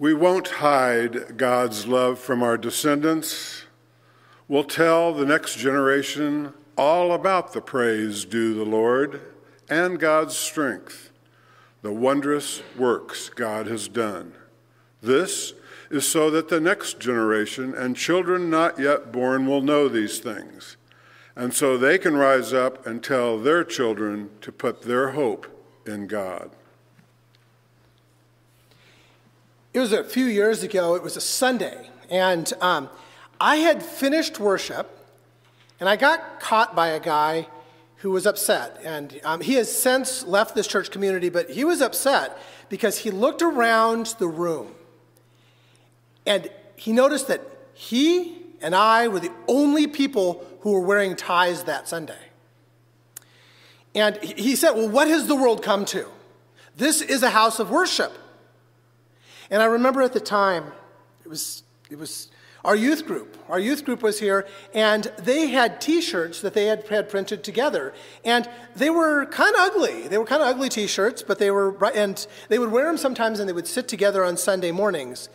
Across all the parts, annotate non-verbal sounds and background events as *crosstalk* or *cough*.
We won't hide God's love from our descendants. We'll tell the next generation all about the praise due the Lord and God's strength, the wondrous works God has done. This is so that the next generation and children not yet born will know these things, and so they can rise up and tell their children to put their hope in God. It was a few years ago, it was a Sunday, and um, I had finished worship, and I got caught by a guy who was upset. And um, he has since left this church community, but he was upset because he looked around the room and he noticed that he and I were the only people who were wearing ties that Sunday. And he said, Well, what has the world come to? This is a house of worship. And I remember at the time, it was, it was our youth group. Our youth group was here, and they had t shirts that they had, had printed together. And they were kind of ugly. They were kind of ugly t shirts, but they were, and they would wear them sometimes, and they would sit together on Sunday mornings.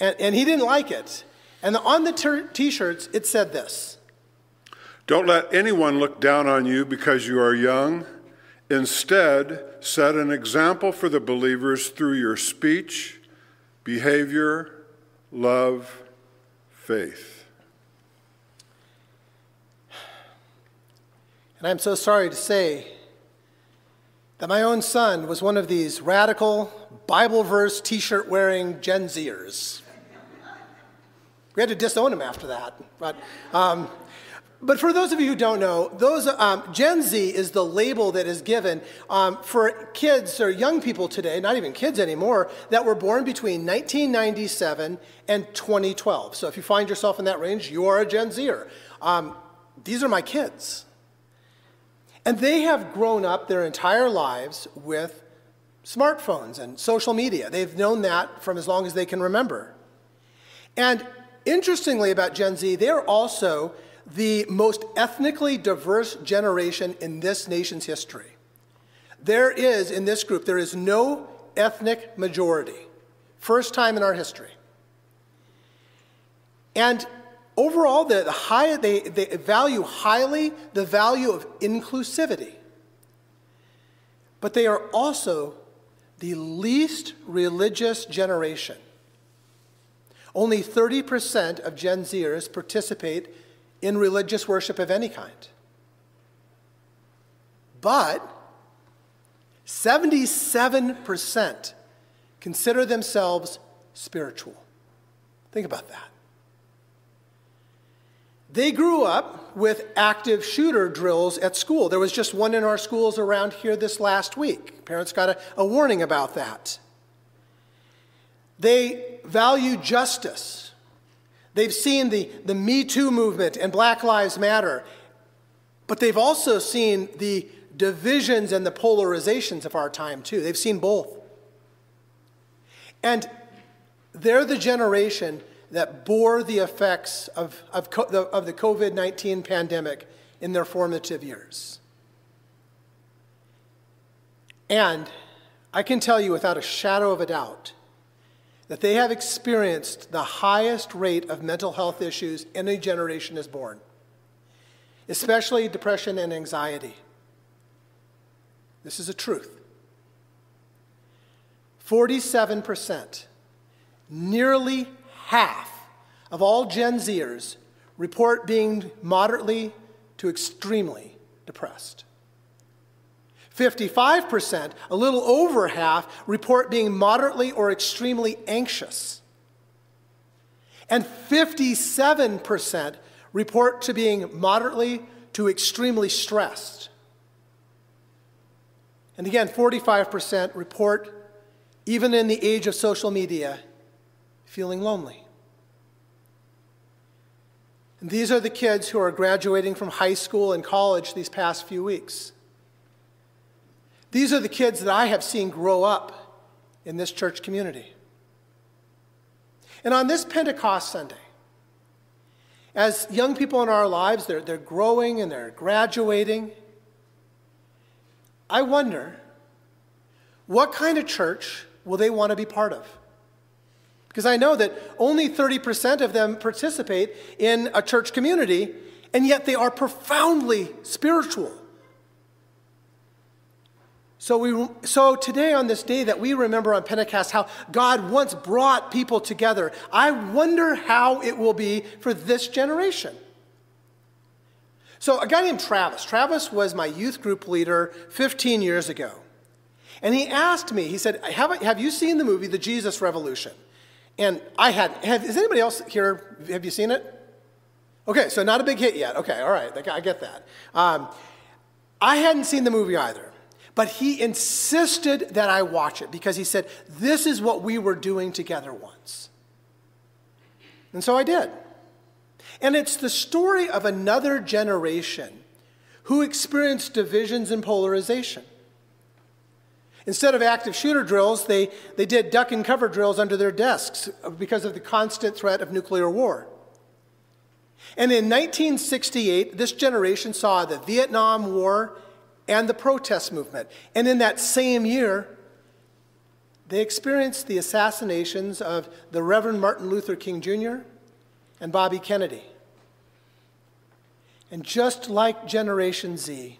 And, and he didn't like it. And on the t shirts, it said this Don't let anyone look down on you because you are young. Instead, set an example for the believers through your speech behavior, love, faith. And I'm so sorry to say that my own son was one of these radical, Bible verse t shirt wearing Gen Zers. We had to disown him after that. But um, but for those of you who don't know, those um, Gen Z is the label that is given um, for kids or young people today, not even kids anymore, that were born between 1997 and 2012. So if you find yourself in that range, you are a Gen Zer. Um, these are my kids. And they have grown up their entire lives with smartphones and social media. They've known that from as long as they can remember. And interestingly about Gen Z, they're also the most ethnically diverse generation in this nation's history. There is, in this group, there is no ethnic majority. First time in our history. And overall, the, the high, they, they value highly the value of inclusivity. But they are also the least religious generation. Only 30% of Gen Zers participate in religious worship of any kind. But 77% consider themselves spiritual. Think about that. They grew up with active shooter drills at school. There was just one in our schools around here this last week. Parents got a, a warning about that. They value justice. They've seen the, the Me Too movement and Black Lives Matter, but they've also seen the divisions and the polarizations of our time, too. They've seen both. And they're the generation that bore the effects of, of, the, of the COVID 19 pandemic in their formative years. And I can tell you without a shadow of a doubt that they have experienced the highest rate of mental health issues any generation is born, especially depression and anxiety. This is a truth. 47%, nearly half of all Gen Zers report being moderately to extremely depressed. 55%, a little over half, report being moderately or extremely anxious. And 57% report to being moderately to extremely stressed. And again, 45% report, even in the age of social media, feeling lonely. And these are the kids who are graduating from high school and college these past few weeks. These are the kids that I have seen grow up in this church community. And on this Pentecost Sunday, as young people in our lives, they're, they're growing and they're graduating, I wonder what kind of church will they want to be part of? Because I know that only 30% of them participate in a church community, and yet they are profoundly spiritual. So, we, so today, on this day that we remember on Pentecost, how God once brought people together, I wonder how it will be for this generation. So, a guy named Travis, Travis was my youth group leader 15 years ago. And he asked me, he said, Have, have you seen the movie The Jesus Revolution? And I had, have, is anybody else here, have you seen it? Okay, so not a big hit yet. Okay, all right, I get that. Um, I hadn't seen the movie either. But he insisted that I watch it because he said, This is what we were doing together once. And so I did. And it's the story of another generation who experienced divisions and polarization. Instead of active shooter drills, they, they did duck and cover drills under their desks because of the constant threat of nuclear war. And in 1968, this generation saw the Vietnam War and the protest movement. And in that same year, they experienced the assassinations of the Reverend Martin Luther King Jr. and Bobby Kennedy. And just like Generation Z,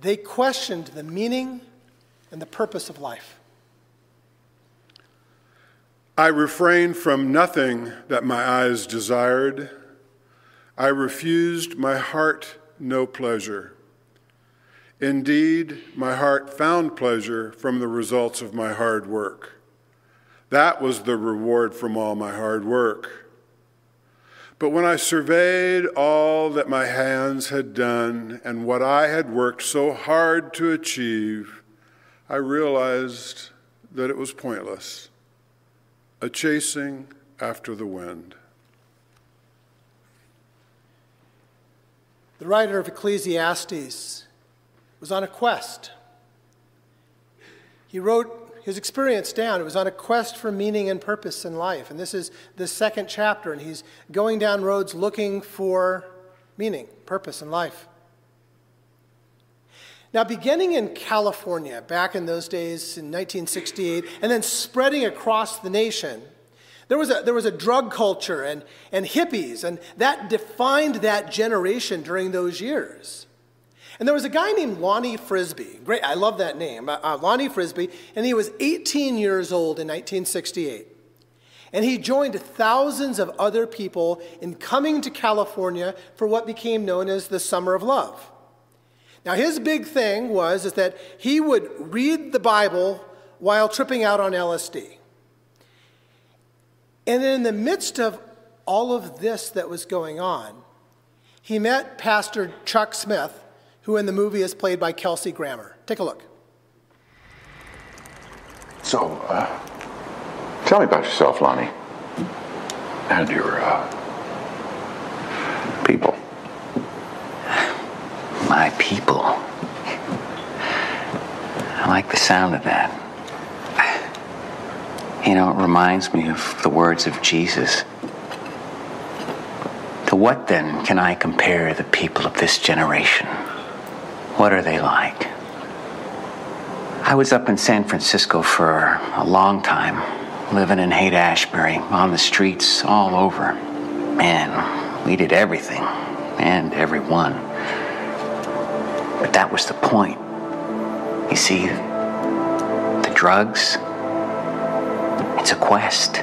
they questioned the meaning and the purpose of life. I refrained from nothing that my eyes desired. I refused my heart no pleasure. Indeed, my heart found pleasure from the results of my hard work. That was the reward from all my hard work. But when I surveyed all that my hands had done and what I had worked so hard to achieve, I realized that it was pointless, a chasing after the wind. The writer of Ecclesiastes was on a quest. He wrote his experience down. It was on a quest for meaning and purpose in life. And this is the second chapter, and he's going down roads looking for meaning, purpose in life. Now, beginning in California back in those days in 1968, and then spreading across the nation, there was a, there was a drug culture and, and hippies, and that defined that generation during those years. And there was a guy named Lonnie Frisbee. Great, I love that name, uh, uh, Lonnie Frisbee. And he was 18 years old in 1968. And he joined thousands of other people in coming to California for what became known as the Summer of Love. Now, his big thing was is that he would read the Bible while tripping out on LSD. And in the midst of all of this that was going on, he met Pastor Chuck Smith, who in the movie is played by Kelsey Grammer. Take a look. So, uh, tell me about yourself, Lonnie, and your uh, people. *sighs* My people. I like the sound of that. You know, it reminds me of the words of Jesus. To what then can I compare the people of this generation? What are they like? I was up in San Francisco for a long time, living in Haight Ashbury, on the streets all over. Man, we did everything and everyone. But that was the point. You see, the drugs, it's a quest.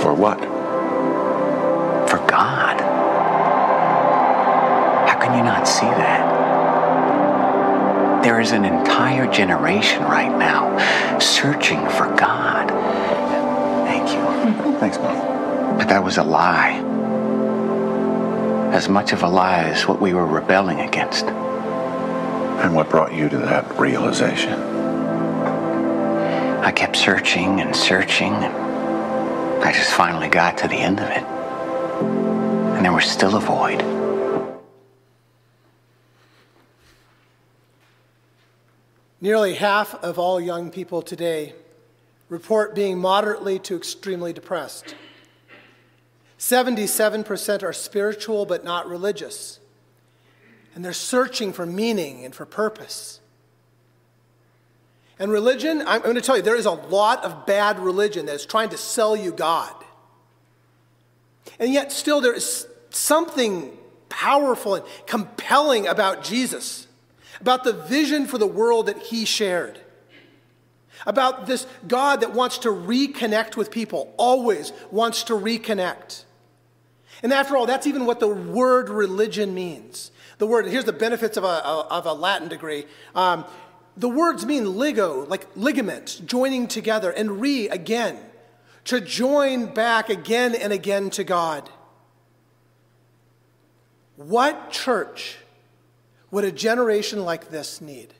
For what? For God you not see that? There is an entire generation right now searching for God. Thank you. *laughs* Thanks, Mom. But that was a lie. As much of a lie as what we were rebelling against. And what brought you to that realization? I kept searching and searching. And I just finally got to the end of it. And there was still a void. Nearly half of all young people today report being moderately to extremely depressed. 77% are spiritual but not religious, and they're searching for meaning and for purpose. And religion, I'm going to tell you, there is a lot of bad religion that is trying to sell you God. And yet, still, there is something powerful and compelling about Jesus, about the vision for the world that he shared, about this God that wants to reconnect with people, always wants to reconnect. And after all, that's even what the word religion means. The word, here's the benefits of a, of a Latin degree. Um, the words mean ligo, like ligament, joining together, and re, again, to join back again and again to God. What church would a generation like this need?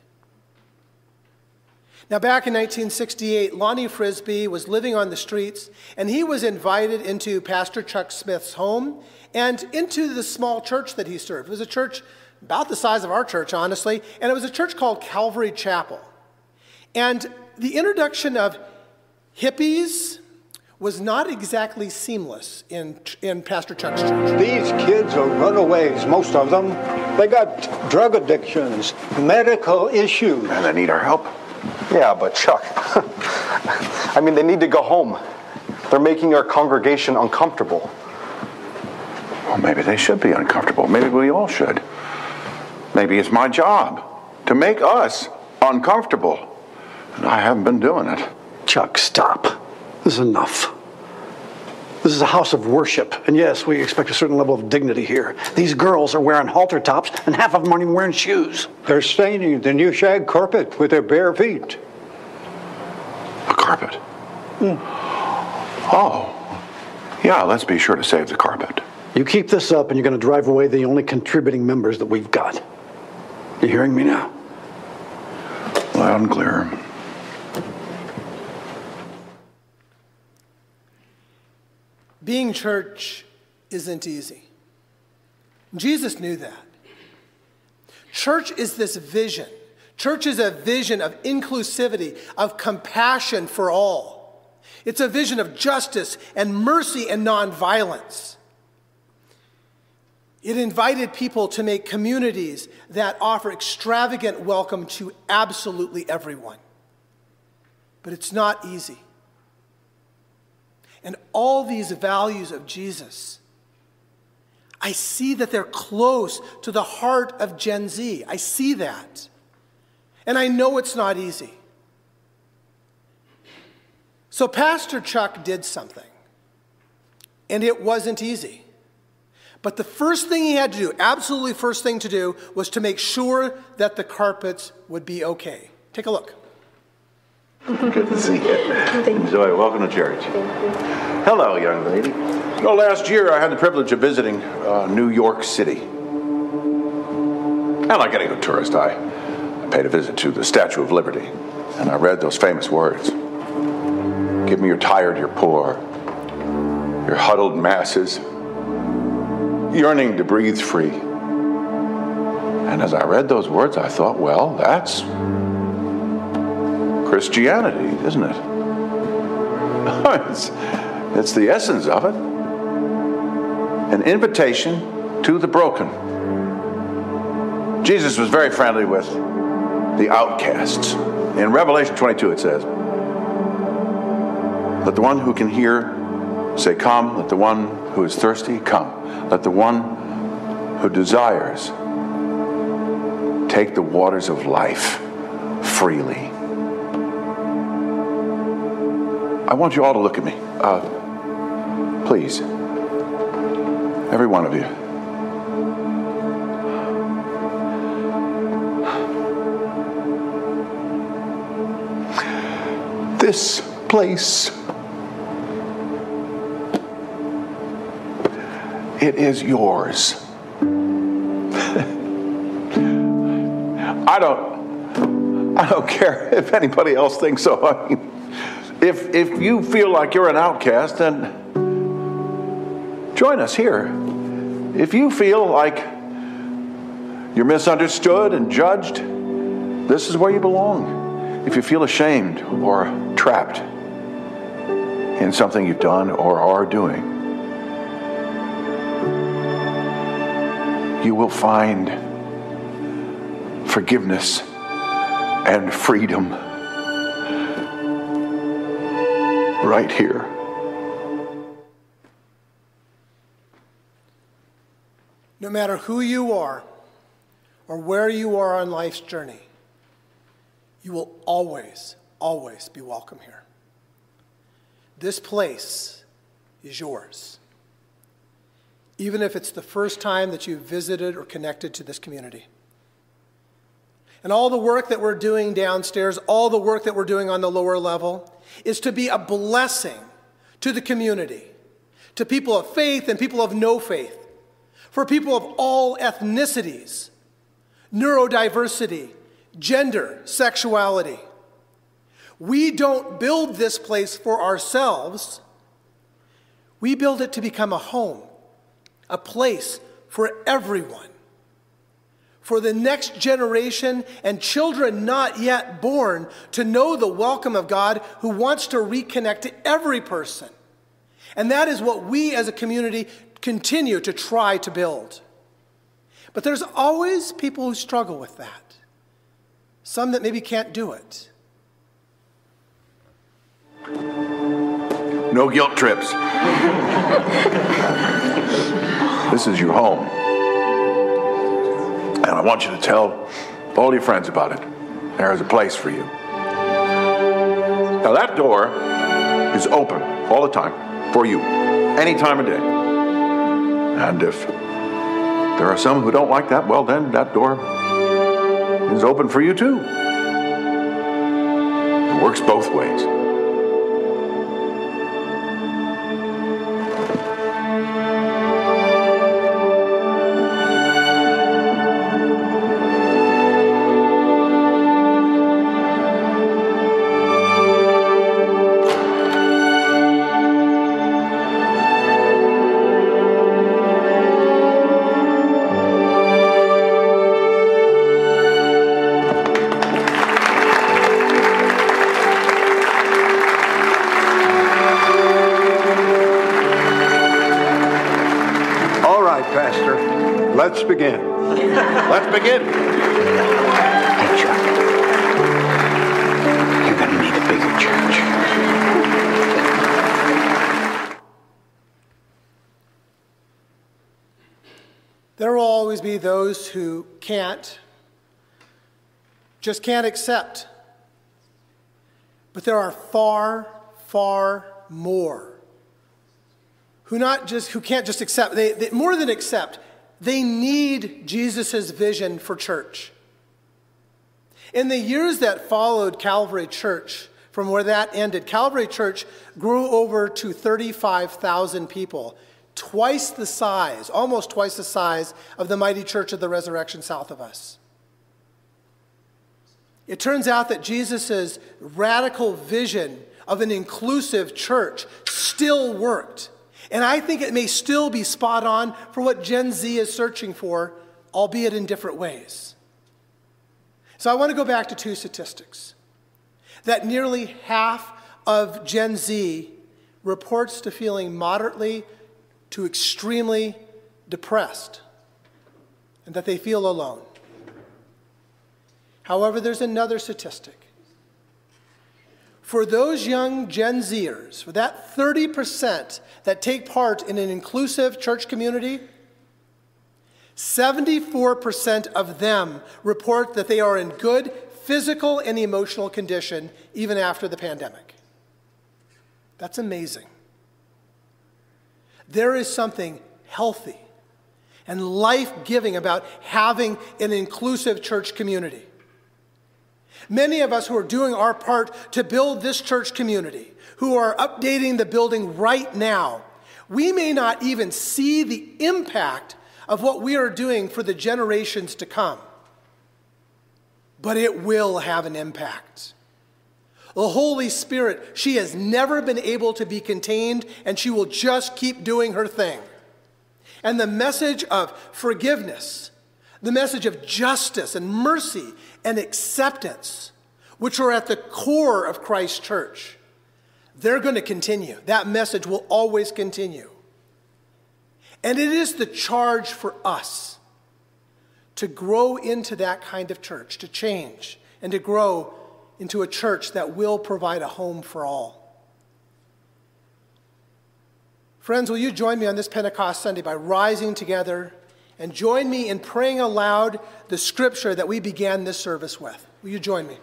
Now, back in 1968, Lonnie Frisbee was living on the streets, and he was invited into Pastor Chuck Smith's home and into the small church that he served. It was a church about the size of our church, honestly, and it was a church called Calvary Chapel. And the introduction of hippies was not exactly seamless in, in Pastor Chuck's church. These kids are runaways, most of them. They got drug addictions, medical issues. And they need our help. Yeah, but Chuck, *laughs* I mean, they need to go home. They're making our congregation uncomfortable. Well, maybe they should be uncomfortable. Maybe we all should. Maybe it's my job to make us uncomfortable. And I haven't been doing it. Chuck, stop. This is enough. This is a house of worship, and yes, we expect a certain level of dignity here. These girls are wearing halter tops, and half of them aren't even wearing shoes. They're staining the new shag carpet with their bare feet. A carpet? Hmm. Oh. Yeah, let's be sure to save the carpet. You keep this up, and you're going to drive away the only contributing members that we've got. You hearing me now? Loud and clear. Being church isn't easy. Jesus knew that. Church is this vision. Church is a vision of inclusivity, of compassion for all. It's a vision of justice and mercy and nonviolence. It invited people to make communities that offer extravagant welcome to absolutely everyone. But it's not easy. And all these values of Jesus, I see that they're close to the heart of Gen Z. I see that. And I know it's not easy. So, Pastor Chuck did something, and it wasn't easy. But the first thing he had to do, absolutely first thing to do, was to make sure that the carpets would be okay. Take a look. *laughs* Good to see you. Enjoy. Welcome to church. Hello, young lady. Well, last year I had the privilege of visiting uh, New York City. And like any good tourist, I, I paid a visit to the Statue of Liberty. And I read those famous words Give me your tired, your poor, your huddled masses, yearning to breathe free. And as I read those words, I thought, well, that's Christianity, isn't it? *laughs* it's, it's the essence of it an invitation to the broken. Jesus was very friendly with the outcasts. In Revelation 22, it says, Let the one who can hear say, Come. Let the one who is thirsty come. Let the one who desires take the waters of life freely. I want you all to look at me. Uh, please. Every one of you. This place, it is yours. *laughs* I don't, I don't care *laughs* if anybody else thinks so. I mean, if, if you feel like you're an outcast, then join us here. If you feel like you're misunderstood and judged, this is where you belong. If you feel ashamed or trapped in something you've done or are doing, you will find forgiveness and freedom right here. No matter who you are or where you are on life's journey, you will always, always be welcome here. This place is yours, even if it's the first time that you've visited or connected to this community. And all the work that we're doing downstairs, all the work that we're doing on the lower level, is to be a blessing to the community, to people of faith and people of no faith, for people of all ethnicities, neurodiversity, gender, sexuality. We don't build this place for ourselves. We build it to become a home, a place for everyone, for the next generation and children not yet born to know the welcome of God who wants to reconnect to every person. And that is what we as a community continue to try to build. But there's always people who struggle with that, some that maybe can't do it. No guilt trips. *laughs* this is your home. And I want you to tell all your friends about it. There is a place for you. Now, that door is open all the time for you, any time of day. And if there are some who don't like that, well, then that door is open for you too. It works both ways. Be those who can't, just can't accept. But there are far, far more who not just who can't just accept, they, they more than accept, they need Jesus' vision for church. In the years that followed Calvary Church, from where that ended, Calvary Church grew over to 35,000 people, twice the size, almost twice the size of the mighty church of the resurrection south of us. It turns out that Jesus' radical vision of an inclusive church still worked. And I think it may still be spot on for what Gen Z is searching for, albeit in different ways. So I want to go back to two statistics that nearly half of Gen Z reports to feeling moderately to extremely depressed and that they feel alone. However, there's another statistic. For those young Gen Zers, for that 30% that take part in an inclusive church community, 74% of them report that they are in good physical and emotional condition even after the pandemic. That's amazing. There is something healthy and life giving about having an inclusive church community. Many of us who are doing our part to build this church community, who are updating the building right now, we may not even see the impact of what we are doing for the generations to come. But it will have an impact. The Holy Spirit, she has never been able to be contained, and she will just keep doing her thing. And the message of forgiveness, the message of justice and mercy and acceptance, which are at the core of Christ's church, they're going to continue. That message will always continue. And it is the charge for us to grow into that kind of church, to change, and to grow into a church that will provide a home for all. Friends, will you join me on this Pentecost Sunday by rising together and join me in praying aloud the scripture that we began this service with? Will you join me?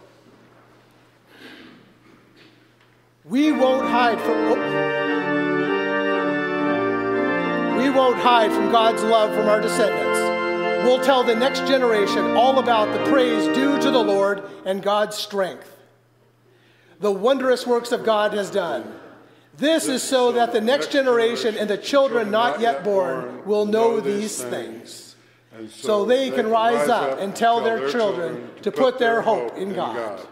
We won't hide from. Oh. We won't hide from God's love from our descendants. We'll tell the next generation all about the praise due to the Lord and God's strength. The wondrous works of God has done. This is so that the next generation and the children not yet born will know these things. So they can rise up and tell their children to put their hope in God.